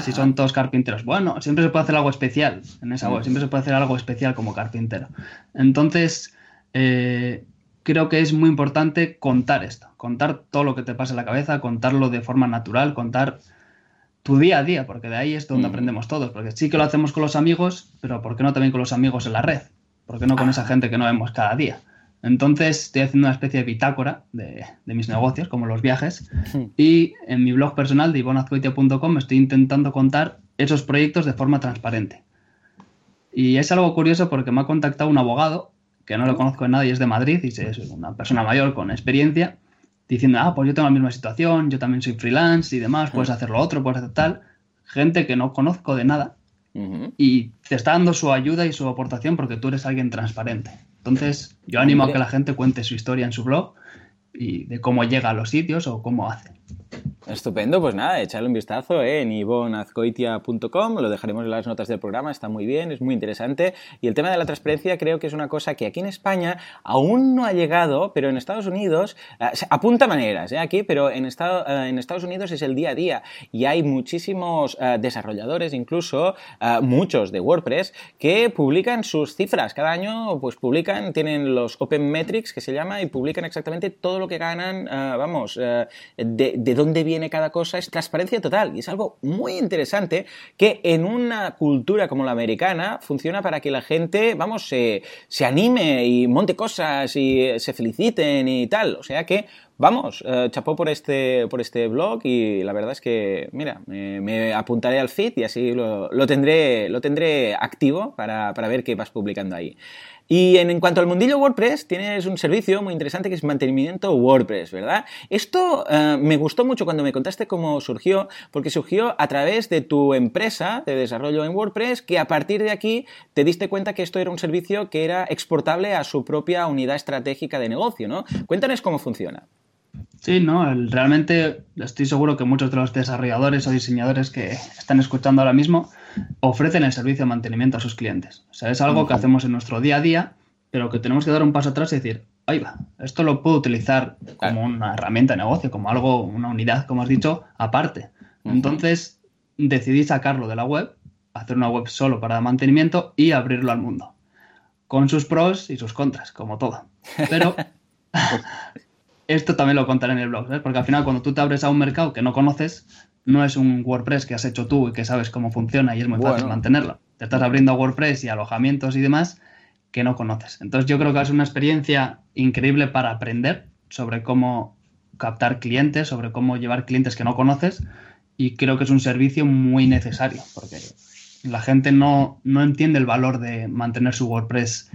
Si son todos carpinteros. Bueno, siempre se puede hacer algo especial en esa web, siempre se puede hacer algo especial como carpintero. Entonces, eh, creo que es muy importante contar esto, contar todo lo que te pasa en la cabeza, contarlo de forma natural, contar tu día a día, porque de ahí es donde mm. aprendemos todos, porque sí que lo hacemos con los amigos, pero ¿por qué no también con los amigos en la red? ¿Por qué no con esa gente que no vemos cada día? Entonces estoy haciendo una especie de bitácora de, mis negocios, como los viajes, y en mi blog personal de ivonazcoitia.com estoy intentando contar esos proyectos de forma transparente. Y es algo curioso porque me ha contactado un abogado que no lo conozco de nadie, es de Madrid y es una persona mayor con experiencia, diciendo, ah, pues yo tengo la misma situación, yo también soy freelance y demás, puedes hacer lo otro, puedes hacer tal. Gente que no conozco de nada y te está dando su ayuda y su aportación porque tú eres alguien transparente. Entonces, yo animo a que la gente cuente su historia en su blog y de cómo llega a los sitios o cómo hace. Estupendo, pues nada, echarle un vistazo ¿eh? en ivonazcoitia.com, lo dejaremos en las notas del programa, está muy bien, es muy interesante. Y el tema de la transparencia creo que es una cosa que aquí en España aún no ha llegado, pero en Estados Unidos eh, apunta maneras ¿eh? aquí, pero en, Estado, en Estados Unidos es el día a día y hay muchísimos desarrolladores, incluso muchos de WordPress, que publican sus cifras. Cada año pues publican, tienen los Open Metrics que se llama y publican exactamente todo lo que ganan, vamos, de, de dónde viene cada cosa, es transparencia total. Y es algo muy interesante que en una cultura como la americana funciona para que la gente, vamos, se, anime y monte cosas y se feliciten y tal. O sea que vamos, eh, chapó por este, por este blog y la verdad es que, mira, me, apuntaré al feed y así lo, tendré, lo tendré activo para, para, ver qué vas publicando ahí. Y en, cuanto al mundillo WordPress, tienes un servicio muy interesante que es mantenimiento WordPress, ¿verdad? Esto eh, me gustó mucho cuando me contaste cómo surgió, porque surgió a través de tu empresa de desarrollo en WordPress, que a partir de aquí te diste cuenta que esto era un servicio que era exportable a su propia unidad estratégica de negocio, ¿no? Cuéntanos cómo funciona. Sí, no, realmente estoy seguro que muchos de los desarrolladores o diseñadores que están escuchando ahora mismo ofrecen el servicio de mantenimiento a sus clientes. O sea, es algo que hacemos en nuestro día a día, pero que tenemos que dar un paso atrás y decir, ahí va, esto lo puedo utilizar como una herramienta de negocio, como algo, una unidad, como has dicho, aparte. Entonces decidí sacarlo de la web, hacer una web solo para mantenimiento y abrirlo al mundo. Con sus pros y sus contras, como todo. Pero esto también lo contaré en el blog, porque al final cuando tú te abres a un mercado que no conoces, no es un WordPress que has hecho tú y que sabes cómo funciona y es muy fácil mantenerlo. Te estás abriendo a WordPress y alojamientos y demás que no conoces. Entonces yo creo que es una experiencia increíble para aprender sobre cómo captar clientes, sobre cómo llevar clientes que no conoces y creo que es un servicio muy necesario porque la gente no, no entiende el valor de mantener su WordPress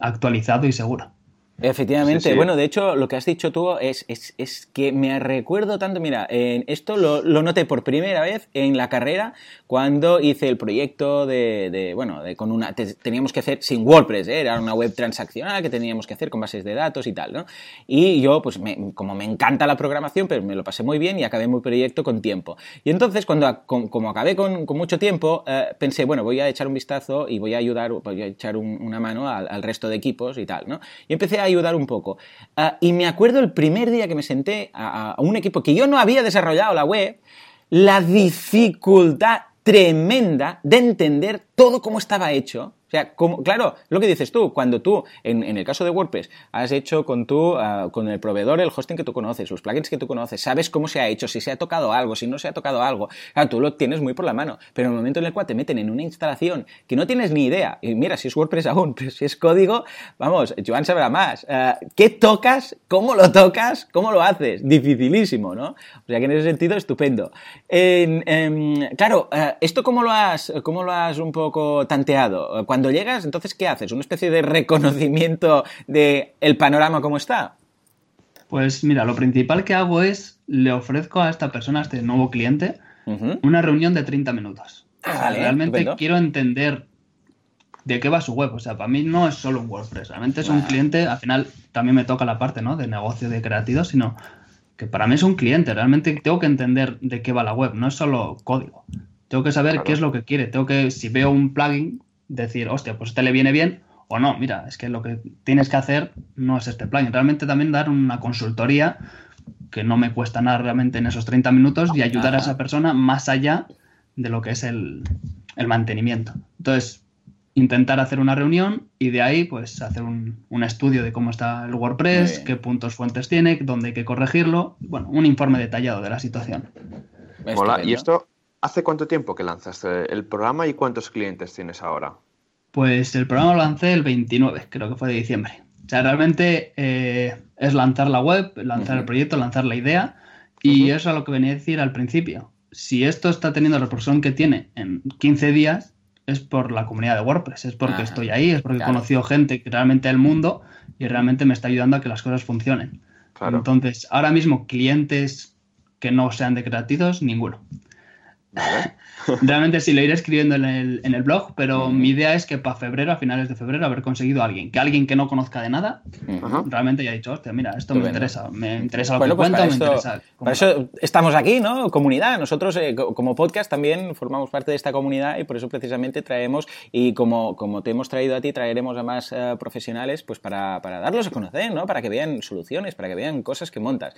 actualizado y seguro. Efectivamente, bueno, de hecho, lo que has dicho tú es, es, que me recuerdo tanto, mira, en esto lo, lo, noté por primera vez en la carrera cuando hice el proyecto de, bueno, de, con una, teníamos que hacer sin WordPress, ¿eh? era una web transaccional que teníamos que hacer con bases de datos y tal, ¿no? Y yo, pues, como me encanta la programación, pero me lo pasé muy bien y acabé mi proyecto con tiempo. Y entonces, cuando, como acabé con, con mucho tiempo, eh, pensé, bueno, voy a echar un vistazo y voy a ayudar, voy a echar una mano al, al resto de equipos y tal, ¿no? Y empecé a ayudar un poco. Ah, y me acuerdo el primer día que me senté a, un equipo que yo no había desarrollado la web, la dificultad tremenda de entender todo cómo estaba hecho O sea, como, claro, lo que dices tú, cuando tú, en, el caso de WordPress, has hecho con tú, ah, con el proveedor el hosting que tú conoces, los plugins que tú conoces, sabes cómo se ha hecho, si se ha tocado algo, si no se ha tocado algo, claro, tú lo tienes muy por la mano, pero en el momento en el cual te meten en una instalación que no tienes ni idea, y mira, si es WordPress aún, pero si es código, vamos, Joan sabrá más. Ah, ¿Qué tocas? ¿Cómo lo tocas? ¿Cómo lo haces? Dificilísimo, ¿no? O sea que en ese sentido, estupendo. claro, ah, ¿esto cómo lo, has, cómo lo has un poco tanteado? Llegas, entonces, ¿qué haces? ¿Una especie de reconocimiento de el panorama como está? Pues mira, lo principal que hago es, le ofrezco a esta persona, a este nuevo cliente, una reunión de 30 minutos. Ah, realmente quiero entender de qué va su web. O sea, para mí no es solo un WordPress. Realmente es un cliente, al final también me toca la parte ¿no? de negocio de creativos, sino que para mí es un cliente. Realmente tengo que entender de qué va la web, no es solo código. Tengo que saber qué es lo que quiere. Tengo que, si veo un plugin, decir, hostia, pues este le viene bien o no. Mira, es que lo que tienes que hacer no es este plugin. Realmente también dar una consultoría que no me cuesta nada realmente en esos 30 minutos y ayudar a esa persona más allá de lo que es el, el mantenimiento. Entonces, intentar hacer una reunión y de ahí pues hacer un, un estudio de cómo está el WordPress, qué puntos fuentes tiene, dónde hay que corregirlo, bueno, un informe detallado de la situación. Hola, ¿y esto ¿Hace cuánto tiempo que lanzaste el programa y cuántos clientes tienes ahora? Pues el programa lo lancé el 29, creo que fue de diciembre. O sea, realmente eh, es lanzar la web, lanzar el proyecto, lanzar la idea. Y eso es lo que venía a decir al principio. Si esto está teniendo la repercusión que tiene en 15 días, es por la comunidad de WordPress, es porque estoy ahí, es porque he conocido gente que realmente el mundo y realmente me está ayudando a que las cosas funcionen. Entonces, ahora mismo clientes que no sean de creativos, ninguno. Realmente sí lo iré escribiendo en el, en el blog, pero mi idea es que para febrero, a finales de febrero, haber conseguido a alguien, que alguien que no conozca de nada, realmente haya dicho, hostia, mira, esto me interesa, me interesa lo que pues cuento, me interesa. Por eso estamos aquí, ¿no? Comunidad. Nosotros, eh, como podcast, también formamos parte de esta comunidad y por eso precisamente traemos, y como, como te hemos traído a ti, traeremos a más eh, profesionales, pues para, para darlos a conocer, ¿no? Para que vean soluciones, para que vean cosas que montas.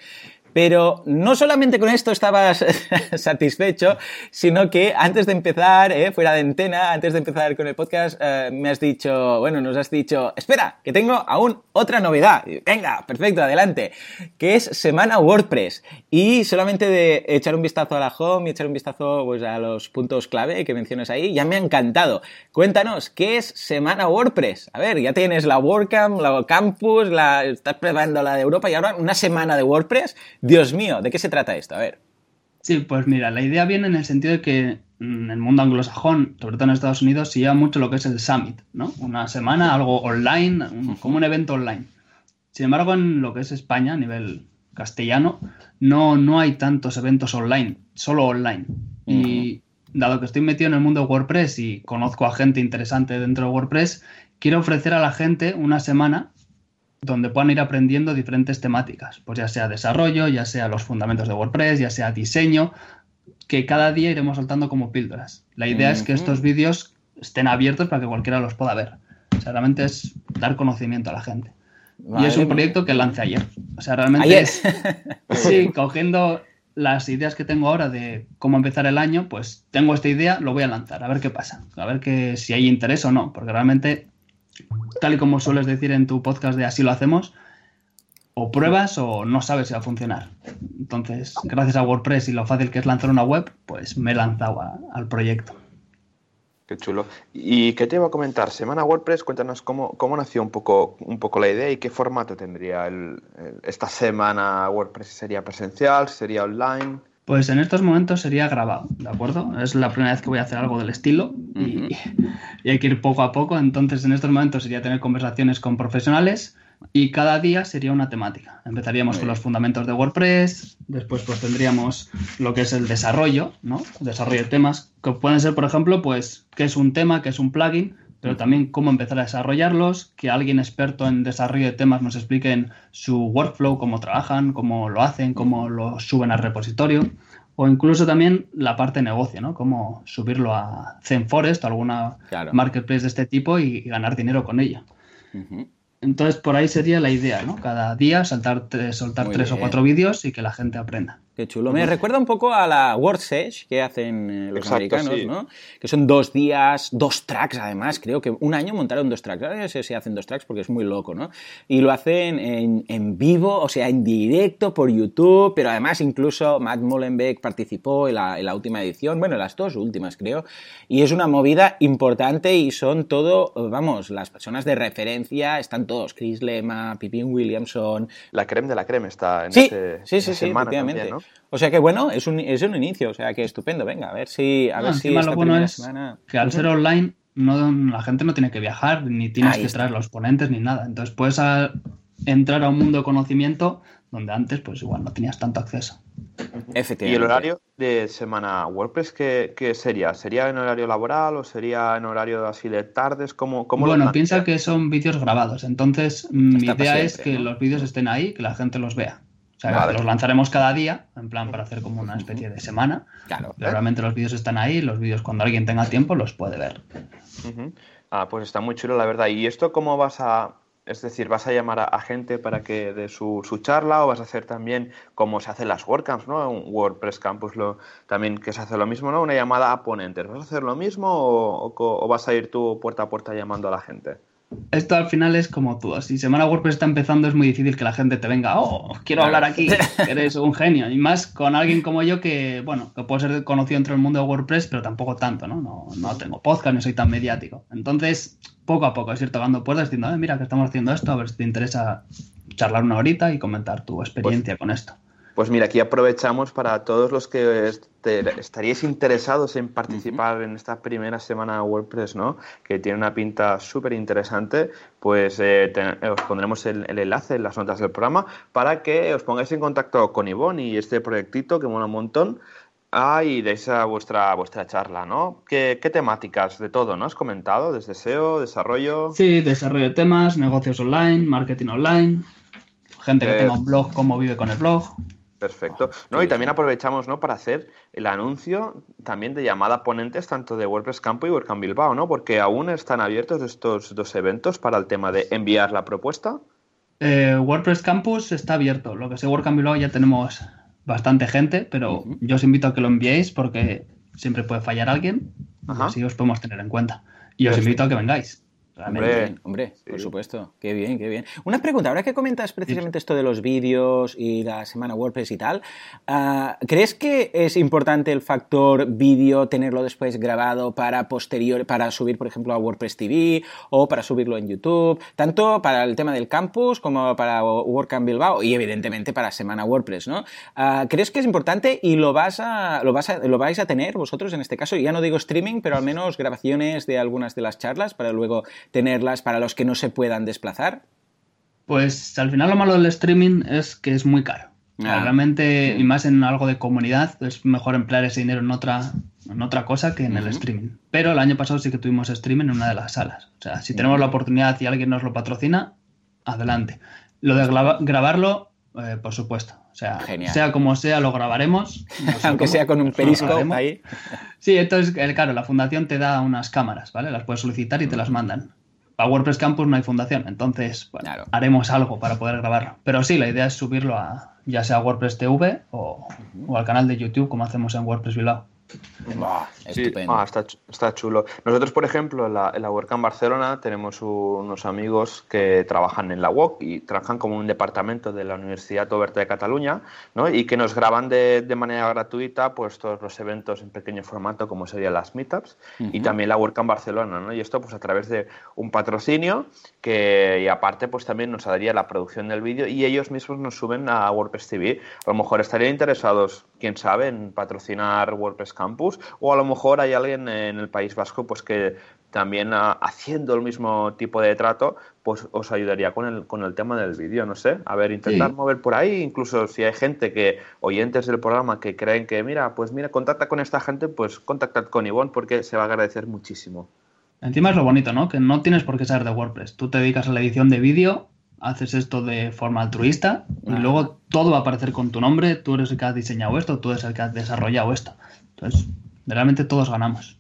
Pero no solamente con esto estabas satisfecho, sino que antes de empezar, eh, fuera de antena, antes de empezar con el podcast, eh, me has dicho, bueno, nos has dicho, espera, que tengo aún otra novedad. Venga, perfecto, adelante. Que es Semana WordPress. Y solamente de echar un vistazo a la home y echar un vistazo pues, a los puntos clave que mencionas ahí, ya me ha encantado. Cuéntanos, ¿qué es Semana WordPress? A ver, ya tienes la WordCamp, la Campus, la, estás preparando la de Europa y ahora una semana de WordPress. Dios mío, ¿de qué se trata esto? A ver. Sí, pues mira, la idea viene en el sentido de que en el mundo anglosajón, sobre todo en Estados Unidos, se lleva mucho lo que es el Summit, ¿no? Una semana, algo online, como un evento online. Sin embargo, en lo que es España, a nivel castellano, no, no hay tantos eventos online, solo online. Y dado que estoy metido en el mundo de WordPress y conozco a gente interesante dentro de WordPress, quiero ofrecer a la gente una semana donde puedan ir aprendiendo diferentes temáticas, pues ya sea desarrollo, ya sea los fundamentos de WordPress, ya sea diseño, que cada día iremos soltando como píldoras. La idea es que estos vídeos estén abiertos para que cualquiera los pueda ver. O sea, realmente es dar conocimiento a la gente. y es un proyecto que lancé ayer. O sea, realmente es, sí, cogiendo las ideas que tengo ahora de cómo empezar el año, pues tengo esta idea, lo voy a lanzar, a ver qué pasa, a ver que, si hay interés o no, porque realmente tal y como sueles decir en tu podcast de así lo hacemos, o pruebas o no sabes si va a funcionar. Entonces, gracias a WordPress y lo fácil que es lanzar una web, pues me he lanzado al proyecto. Qué chulo. ¿Y qué te iba a comentar? Semana WordPress, cuéntanos cómo, cómo nació un poco, un poco la idea y qué formato tendría esta semana WordPress. ¿Sería presencial? ¿Sería online? Pues en estos momentos sería grabado, ¿de acuerdo? Es la primera vez que voy a hacer algo del estilo y, hay que ir poco a poco. Entonces, en estos momentos sería tener conversaciones con profesionales y cada día sería una temática. Empezaríamos con los fundamentos de WordPress, después pues tendríamos lo que es el desarrollo, ¿no? desarrollo de temas, que pueden ser, por ejemplo, pues qué es un tema, qué es un plugin, pero también cómo empezar a desarrollarlos, que alguien experto en desarrollo de temas nos explique su workflow, cómo trabajan, cómo lo hacen, cómo lo suben al repositorio, o incluso también la parte de negocio, ¿no? Cómo subirlo a ZenForest o alguna marketplace de este tipo y, ganar dinero con ella. Entonces, por ahí sería la idea, ¿no? Cada día saltar, soltar tres o cuatro vídeos y que la gente aprenda. Qué chulo. Me recuerda un poco a la World que hacen eh, los americanos, ¿no? Que son dos días, dos tracks además. Creo que un año montaron dos tracks. No sé si hacen dos tracks porque es muy loco, ¿no? Y lo hacen en, en, vivo, o sea, en directo por YouTube, pero además incluso Matt Mullenbeck participó en la, en la última edición, bueno, las dos últimas creo. Y es una movida importante y son todo, vamos, las personas de referencia están todos. Chris Lema, Pippin Williamson. La creme de la creme está en sí, ese, sí, sí, sí, efectivamente. ¿no? O sea que bueno, es un, es un inicio, o sea que estupendo. Venga, a ver si. A ver si lo bueno es que al ser online, no, la gente no tiene que viajar, ni tienes que traer los ponentes, ni nada. Entonces puedes entrar a un mundo de conocimiento donde antes, pues igual no tenías tanto acceso. Efectivamente. ¿Y el horario de semana WordPress qué, qué, sería? ¿Sería en horario laboral o sería en horario así de tardes? ¿Cómo, cómo bueno, piensa que son vídeos grabados, entonces mi idea es que los vídeos estén ahí, que la gente los vea. O sea, los lanzaremos cada día, en plan para hacer como una especie de semana. Claro. realmente los vídeos están ahí, los vídeos cuando alguien tenga tiempo los puede ver. Ah, pues está muy chulo, la verdad. ¿Y esto cómo vas a, es decir, vas a llamar a, gente para que dé su, charla o vas a hacer también como se hacen las WordCamps, ¿no? Un WordPress Campus lo, también que se hace lo mismo, ¿no? Una llamada a ponentes. ¿Vas a hacer lo mismo o vas a ir tú puerta a puerta llamando a la gente? Esto al final es como tú. Si Semana WordPress está empezando, es muy difícil que la gente te venga, oh, quiero hablar aquí, eres un genio. Y más con alguien como yo que, bueno, que puedo ser conocido entre el mundo de WordPress, pero tampoco tanto, ¿no? No, no tengo podcast, no soy tan mediático. Entonces, poco a poco, es cierto, tocando puertas diciendo, mira, que estamos haciendo esto, a ver si te interesa charlar una horita y comentar tu experiencia pues con esto. Pues mira, aquí aprovechamos para todos los que estaríais interesados en participar en esta primera semana WordPress, ¿no? Que tiene una pinta súper interesante, pues eh, os pondremos el, enlace en las notas del programa para que os pongáis en contacto con Ivonne y este proyectito que mola un montón. Ah, y deis a vuestra, vuestra charla, ¿no? ¿Qué, ¿Qué, temáticas de todo, no? ¿Has comentado? ¿Desde SEO, desarrollo? Sí, desarrollo de temas, negocios online, marketing online, gente que eh, tenga un blog, cómo vive con el blog. Perfecto. No, y también aprovechamos ¿no? para hacer el anuncio también de llamada a ponentes tanto de WordPress Campo y WordCamp Bilbao, ¿no? Porque aún están abiertos estos dos eventos para el tema de enviar la propuesta. Eh, WordPress Campus está abierto. Lo que sé, WordCamp Bilbao ya tenemos bastante gente, pero yo os invito a que lo enviéis porque siempre puede fallar alguien y así os podemos tener en cuenta. Y os invito a que vengáis. Hombre, hombre por supuesto. Qué bien, qué bien. Una pregunta, ahora que comentas precisamente esto de los vídeos y la semana WordPress y tal, ah, ¿crees que es importante el factor vídeo tenerlo después grabado para posterior, para subir, por ejemplo, a WordPress TV o para subirlo en YouTube? Tanto para el tema del campus como para WordCamp Bilbao y evidentemente para semana WordPress, ¿no? Ah, ¿Crees que es importante y lo vas a, lo vas a, lo vais a tener vosotros en este caso? Ya no digo streaming, pero al menos grabaciones de algunas de las charlas para luego tenerlas para los que no se puedan desplazar? Pues al final lo malo del streaming es que es muy caro. Ah, realmente, y más en algo de comunidad, es mejor emplear ese dinero en otra, en otra cosa que en el streaming. Pero el año pasado sí que tuvimos streaming en una de las salas. O sea, si tenemos la oportunidad y alguien nos lo patrocina, adelante. Lo de grabarlo, eh, por supuesto. O sea, sea como sea, lo grabaremos. Aunque sea con un perisco ahí. Sí, entonces, claro, la fundación te da unas cámaras, ¿vale? Las puedes solicitar y te las mandan. Para WordPress Campus no hay fundación, entonces haremos algo para poder grabarlo. Pero sí, la idea es subirlo a ya sea a WordPress TV o, o al canal de YouTube como hacemos en WordPress Bilbao. Sí, ah, está, chulo. Nosotros, por ejemplo, en la, en la WordCamp Barcelona tenemos unos amigos que trabajan en la WOC y trabajan como un departamento de la Universidad Oberta de Cataluña ¿no? y que nos graban de, de, manera gratuita pues, todos los eventos en pequeño formato como serían las meetups y también la WordCamp Barcelona. ¿no? Y esto pues a través de un patrocinio que y aparte pues también nos daría la producción del vídeo y ellos mismos nos suben a WordPress TV. A lo mejor estarían interesados, quién sabe, en patrocinar WordPress Campus o a lo mejor hay alguien en el País Vasco pues que también ah, haciendo el mismo tipo de trato pues os ayudaría con el, con el tema del vídeo, no sé, a ver, intentar mover por ahí, incluso si hay gente que, oyentes del programa que creen que, mira, pues mira, contacta con esta gente, pues contactad con Ivonne porque se va a agradecer muchísimo. Encima es lo bonito, ¿no? Que no tienes por qué saber de WordPress. Tú te dedicas a la edición de vídeo, haces esto de forma altruista y luego todo va a aparecer con tu nombre. Tú eres el que has diseñado esto, tú eres el que has desarrollado esto. Entonces, realmente todos ganamos.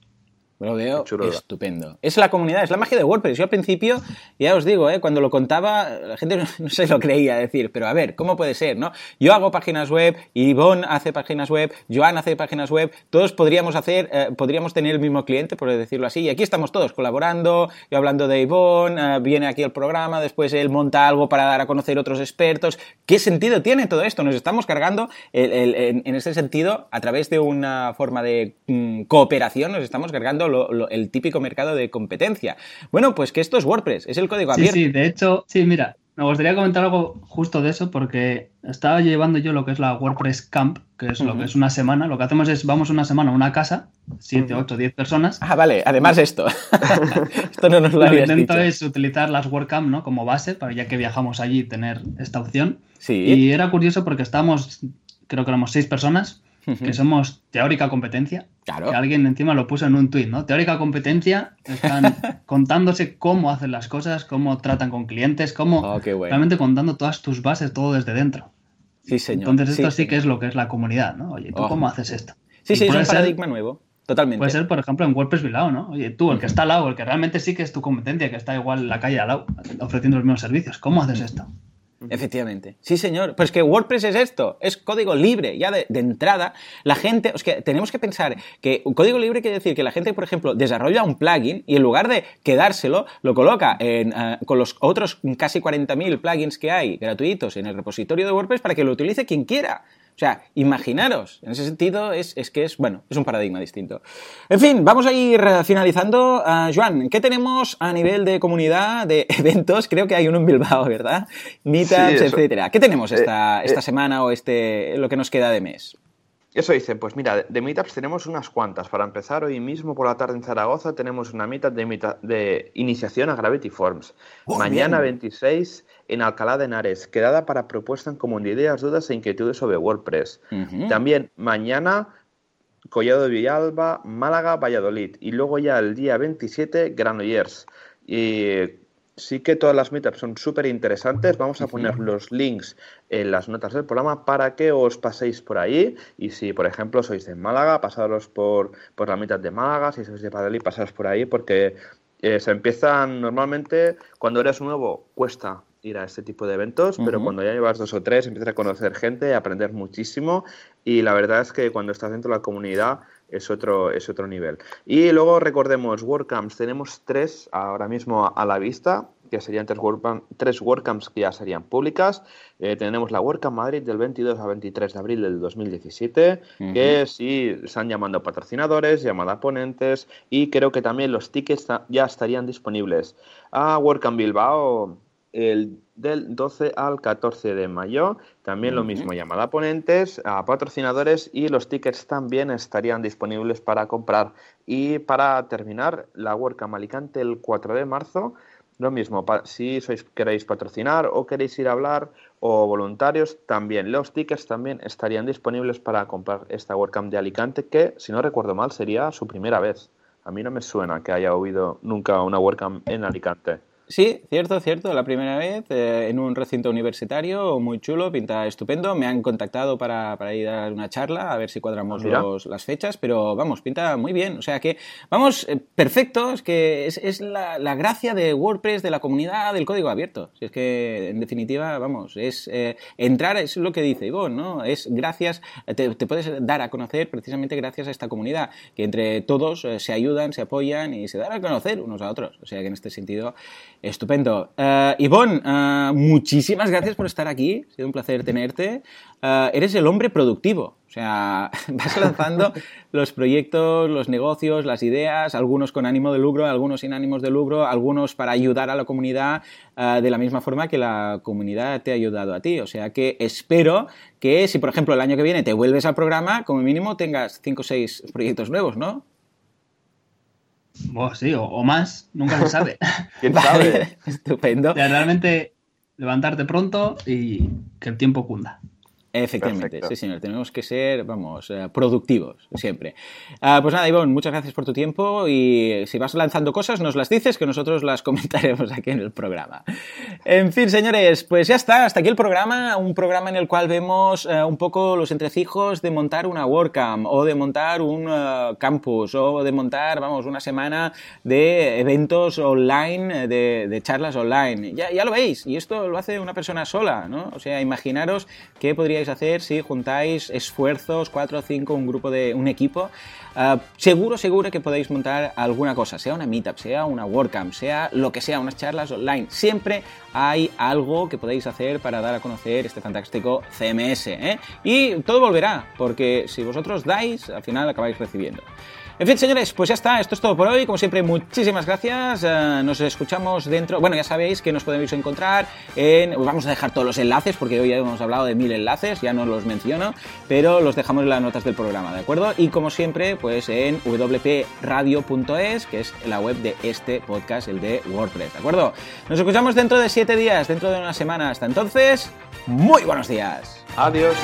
Lo veo estupendo. Es la comunidad, es la magia de WordPress. Yo al principio, ya os digo, ¿eh? cuando lo contaba, la gente no, se lo creía decir, pero a ver, ¿cómo puede ser? ¿no? Yo hago páginas web, Ivonne hace páginas web, Joan hace páginas web, todos podríamos hacer, eh, podríamos tener el mismo cliente, por decirlo así, y aquí estamos todos colaborando, yo hablando de Ivonne, eh, viene aquí el programa, después él monta algo para dar a conocer otros expertos. ¿Qué sentido tiene todo esto? Nos estamos cargando, en, en ese sentido, a través de una forma de mm, cooperación, nos estamos cargando el típico mercado de competencia. Bueno, pues que esto es WordPress, es el código abierto. Sí, sí, de hecho, sí, mira, me gustaría comentar algo justo de eso porque estaba llevando yo lo que es la WordPress Camp, que es lo que es una semana. Lo que hacemos es vamos una semana a una casa, 7, 8, 10 personas. Ah, vale, además esto. esto no nos lo, lo que intento es utilizar las WordCamp ¿no? como base, para ya que viajamos allí tener esta opción. Sí. Y era curioso porque estábamos, creo que éramos seis personas que somos teórica competencia. Claro. Que alguien encima lo puso en un tuit, ¿no? Teórica competencia, están contándose cómo hacen las cosas, cómo tratan con clientes, cómo oh, realmente contando todas tus bases, todo desde dentro. Sí, señor. Entonces esto sí, que es lo que es la comunidad, ¿no? Oye, ¿tú oh. cómo haces esto? Sí, sí, es un paradigma nuevo. Totalmente. Puede ser, por ejemplo, en WordPress Bilao, ¿no? Oye, tú, el que está al lado, el que realmente sí que es tu competencia, que está igual en la calle al lado, ofreciendo los mismos servicios, ¿cómo haces esto? Efectivamente. Sí, señor. Pues que WordPress es esto, es código libre. Ya de, entrada, la gente, es que tenemos que pensar que un código libre quiere decir que la gente, por ejemplo, desarrolla un plugin y en lugar de quedárselo, lo coloca eh, con los otros casi 40.000 plugins que hay gratuitos en el repositorio de WordPress para que lo utilice quien quiera. O sea, imaginaros, en ese sentido es, que es, bueno, es un paradigma distinto. En fin, vamos a ir finalizando. Uh, Joan, ¿qué tenemos a nivel de comunidad, de eventos? Creo que hay uno en Bilbao, ¿verdad? Meetups, etcétera. ¿Qué tenemos esta, eh, esta eh, semana o este, lo que nos queda de mes? Eso dice, pues mira, de meetups tenemos unas cuantas. Para empezar, hoy mismo por la tarde en Zaragoza tenemos una meetup de, de iniciación a Gravity Forms. Oh, Mañana 26 en Alcalá de Henares, quedada para propuestas como ideas, dudas e inquietudes sobre WordPress. También mañana Collado de Villalba, Málaga, Valladolid. Y luego ya el día 27, Granollers. Y sí que todas las meetups son súper interesantes. Vamos a poner los links en las notas del programa para que os paséis por ahí. Y si, por ejemplo, sois de Málaga, pasaros por, por la mitad de Málaga. Si sois de Valladolid, pasaros por ahí porque eh, se empiezan normalmente, cuando eres nuevo, cuesta ir a este tipo de eventos, pero cuando ya llevas dos o tres empiezas a conocer gente, a aprender muchísimo y la verdad es que cuando estás dentro de la comunidad es otro, es otro nivel. Y luego recordemos, WordCamps, tenemos tres ahora mismo a la vista, que serían tres, WordCamps, tres WordCamps que ya serían públicas. Eh, tenemos la WordCamp Madrid del 22 al 23 de abril del 2017, que sí están llamando patrocinadores, llamando a ponentes y creo que también los tickets ya estarían disponibles. A WordCamp Bilbao el del 12 al 14 de mayo. También lo mismo, llamada a ponentes, a patrocinadores y los tickets también estarían disponibles para comprar. Y para terminar, la WordCamp Alicante el 4 de marzo. Lo mismo, si sois, queréis patrocinar o queréis ir a hablar o voluntarios, también los tickets también estarían disponibles para comprar esta WordCamp de Alicante, que si no recuerdo mal sería su primera vez. A mí no me suena que haya oído nunca una WordCamp en Alicante. Sí, cierto, cierto. La primera vez eh, en un recinto universitario muy chulo, pinta estupendo. Me han contactado para, para ir a dar una charla, a ver si cuadramos ah, los, las fechas, pero vamos, pinta muy bien. O sea que, vamos, eh, perfecto. Es que es, es la, la, gracia de WordPress, de la comunidad, del código abierto. Si es que, en definitiva, vamos, es eh, entrar, es lo que dice Ivonne, ¿no? Es gracias, te, te, puedes dar a conocer precisamente gracias a esta comunidad, que entre todos se ayudan, se apoyan y se dan a conocer unos a otros. O sea que en este sentido Estupendo. Uh, Ivonne, uh, muchísimas gracias por estar aquí. Ha sido un placer tenerte. Uh, eres el hombre productivo. O sea, vas lanzando los proyectos, los negocios, las ideas, algunos con ánimo de lucro, algunos sin ánimos de lucro, algunos para ayudar a la comunidad de la misma forma que la comunidad te ha ayudado a ti. O sea que espero que si, por ejemplo, el año que viene te vuelves al programa, como mínimo tengas cinco o seis proyectos nuevos, ¿no? Sí, o, más, nunca se sabe. ¿Quién sabe? Estupendo. realmente levantarte pronto y que el tiempo cunda. Efectivamente, sí señor, tenemos que ser, vamos, eh, productivos siempre. Ah, pues nada, Ivonne, muchas gracias por tu tiempo y si vas lanzando cosas nos las dices que nosotros las comentaremos aquí en el programa. En fin, señores, pues ya está, hasta aquí el programa, un programa en el cual vemos eh, un poco los entrecijos de montar una WordCamp o de montar un eh, campus o de montar, vamos, una semana de eventos online, de, de charlas online. Ya, ya lo veis, y esto lo hace una persona sola, ¿no? O sea, imaginaros que podría hacer si juntáis esfuerzos, 4 o 5, un grupo de un equipo. Ah, seguro, seguro que podéis montar alguna cosa, sea una meetup, sea una WordCamp, sea lo que sea, unas charlas online. Siempre hay algo que podéis hacer para dar a conocer este fantástico CMS. ¿eh? Y todo volverá, porque si vosotros dais, al final acabáis recibiendo. En fin, señores, pues ya está, esto es todo por hoy. Como siempre, muchísimas gracias. Eh, nos escuchamos dentro. Bueno, ya sabéis que nos podéis encontrar en. Vamos a dejar todos los enlaces, porque hoy ya hemos hablado de mil enlaces, ya no los menciono, pero los dejamos en las notas del programa, ¿de acuerdo? Y como siempre, pues en wpradio.es, que es la web de este podcast, el de WordPress, ¿de acuerdo? Nos escuchamos dentro de siete días, dentro de una semana. Hasta entonces, muy buenos días. Adiós.